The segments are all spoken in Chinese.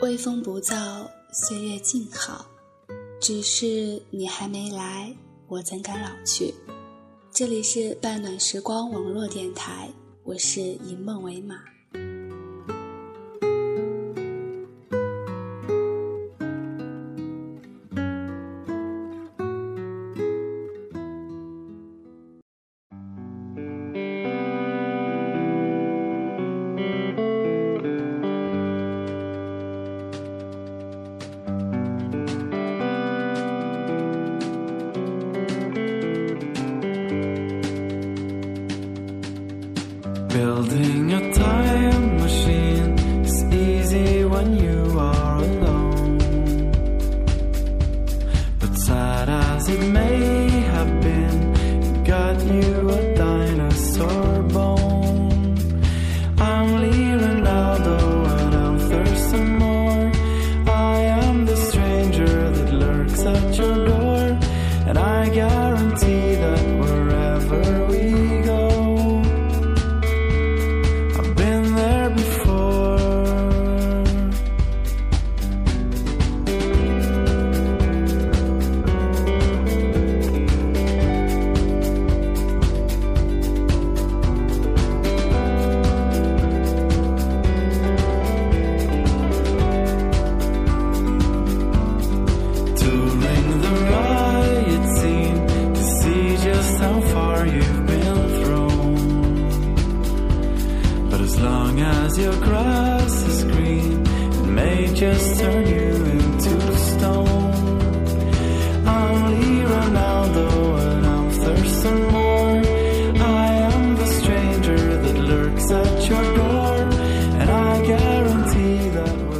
微风不燥，岁月静好，只是你还没来，我怎敢老去？这里是半暖时光网络电台，我是以梦为马。taking your time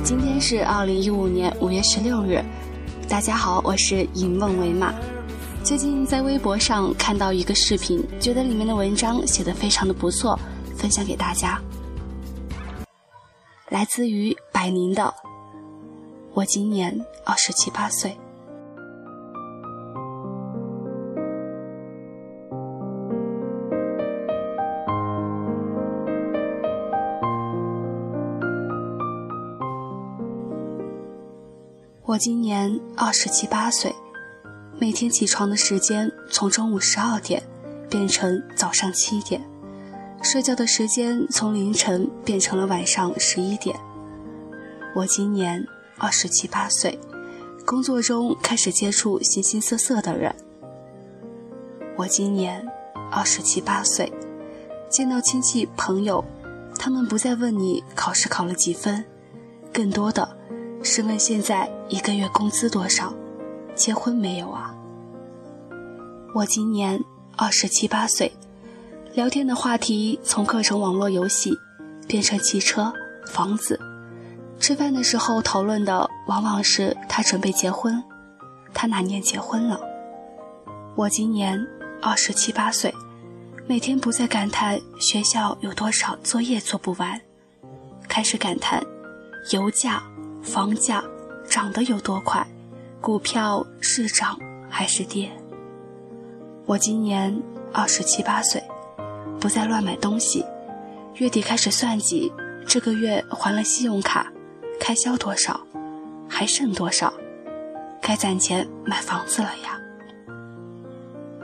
今天是二零一五年五月十六日，大家好，我是以梦为马。最近在微博上看到一个视频，觉得里面的文章写的非常的不错，分享给大家。来自于百宁的，我今年二十七八岁。我今年二十七八岁，每天起床的时间从中午十二点变成早上七点，睡觉的时间从凌晨变成了晚上十一点。我今年二十七八岁，工作中开始接触形形色色的人。我今年二十七八岁，见到亲戚朋友，他们不再问你考试考了几分，更多的是问现在一个月工资多少，结婚没有啊？我今年二十七八岁，聊天的话题从课程网络游戏变成汽车、房子，吃饭的时候讨论的往往是他准备结婚，他哪年结婚了？我今年二十七八岁，每天不再感叹学校有多少作业做不完，开始感叹油价。房价涨得有多快？股票是涨还是跌？我今年二十七八岁，不再乱买东西。月底开始算计，这个月还了信用卡，开销多少，还剩多少？该攒钱买房子了呀。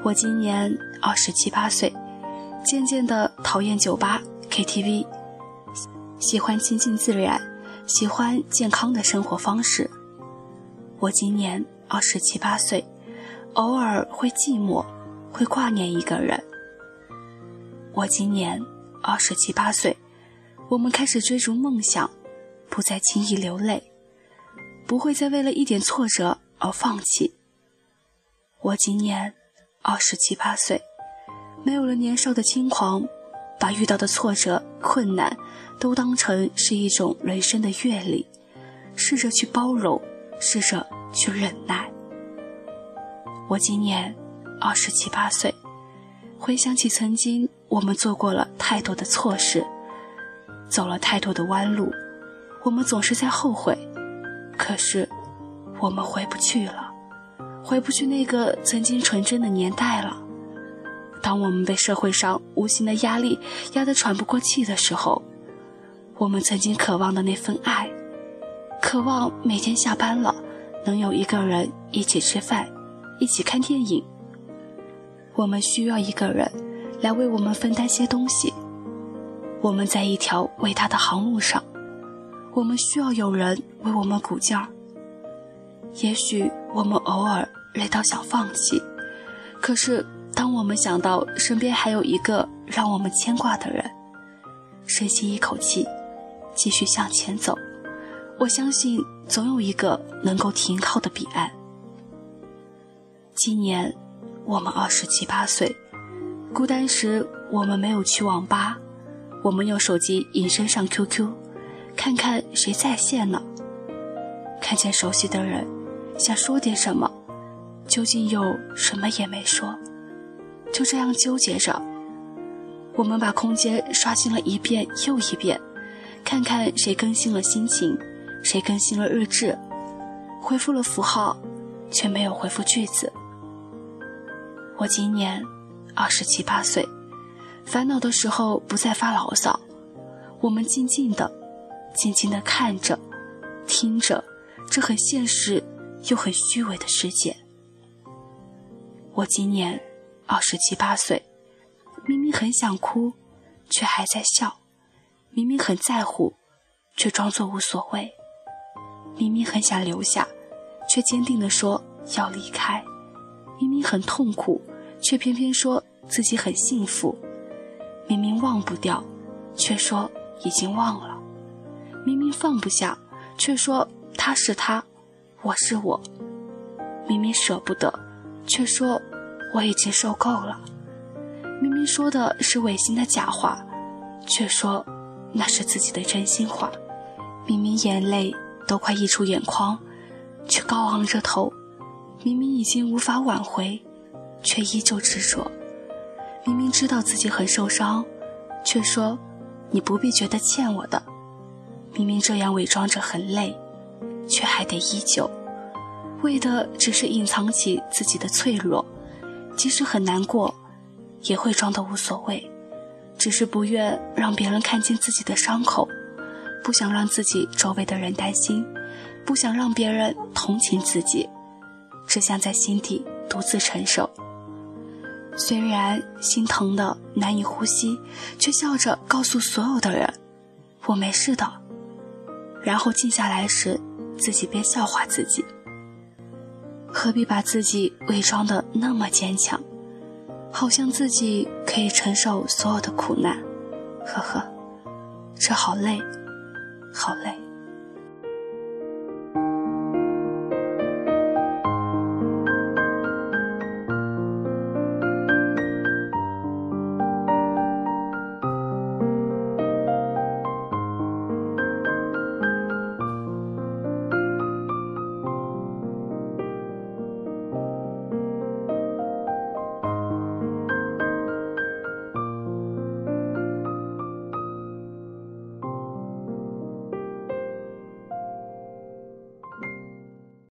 我今年二十七八岁，渐渐的讨厌酒吧、KTV，喜欢亲近自然。喜欢健康的生活方式。我今年二十七八岁，偶尔会寂寞，会挂念一个人。我今年二十七八岁，我们开始追逐梦想，不再轻易流泪，不会再为了一点挫折而放弃。我今年二十七八岁，没有了年少的轻狂，把遇到的挫折、困难。都当成是一种人生的阅历，试着去包容，试着去忍耐。我今年二十七八岁，回想起曾经我们做过了太多的错事，走了太多的弯路，我们总是在后悔。可是，我们回不去了，回不去那个曾经纯真的年代了。当我们被社会上无形的压力压得喘不过气的时候，我们曾经渴望的那份爱，渴望每天下班了能有一个人一起吃饭，一起看电影。我们需要一个人来为我们分担些东西。我们在一条伟大的航路上，我们需要有人为我们鼓劲儿。也许我们偶尔累到想放弃，可是当我们想到身边还有一个让我们牵挂的人，深吸一口气，继续向前走，我相信总有一个能够停靠的彼岸。今年我们二十七八岁，孤单时我们没有去网吧，我们用手机隐身上 QQ，看看谁在线呢？看见熟悉的人。想说点什么，究竟又什么也没说，就这样纠结着。我们把空间刷新了一遍又一遍，看看谁更新了心情，谁更新了日志，回复了符号，却没有回复句子。我今年二十七八岁，烦恼的时候不再发牢骚，我们静静的、静静的看着、听着，这很现实。又很虚伪的世界。我今年二十七八岁，明明很想哭，却还在笑；明明很在乎，却装作无所谓；明明很想留下，却坚定地说要离开；明明很痛苦，却偏偏说自己很幸福；明明忘不掉，却说已经忘了；明明放不下，却说他是他。我是我，明明舍不得，却说我已经受够了；明明说的是违心的假话，却说那是自己的真心话；明明眼泪都快溢出眼眶，却高昂着头；明明已经无法挽回，却依旧执着；明明知道自己很受伤，却说你不必觉得欠我的；明明这样伪装着很累。却还得依旧，为的只是隐藏起自己的脆弱，即使很难过，也会装得无所谓，只是不愿让别人看见自己的伤口，不想让自己周围的人担心，不想让别人同情自己，只想在心底独自承受。虽然心疼的难以呼吸，却笑着告诉所有的人：“我没事的。”然后静下来时。自己便笑话自己，何必把自己伪装的那么坚强，好像自己可以承受所有的苦难。呵呵，这好累，好累。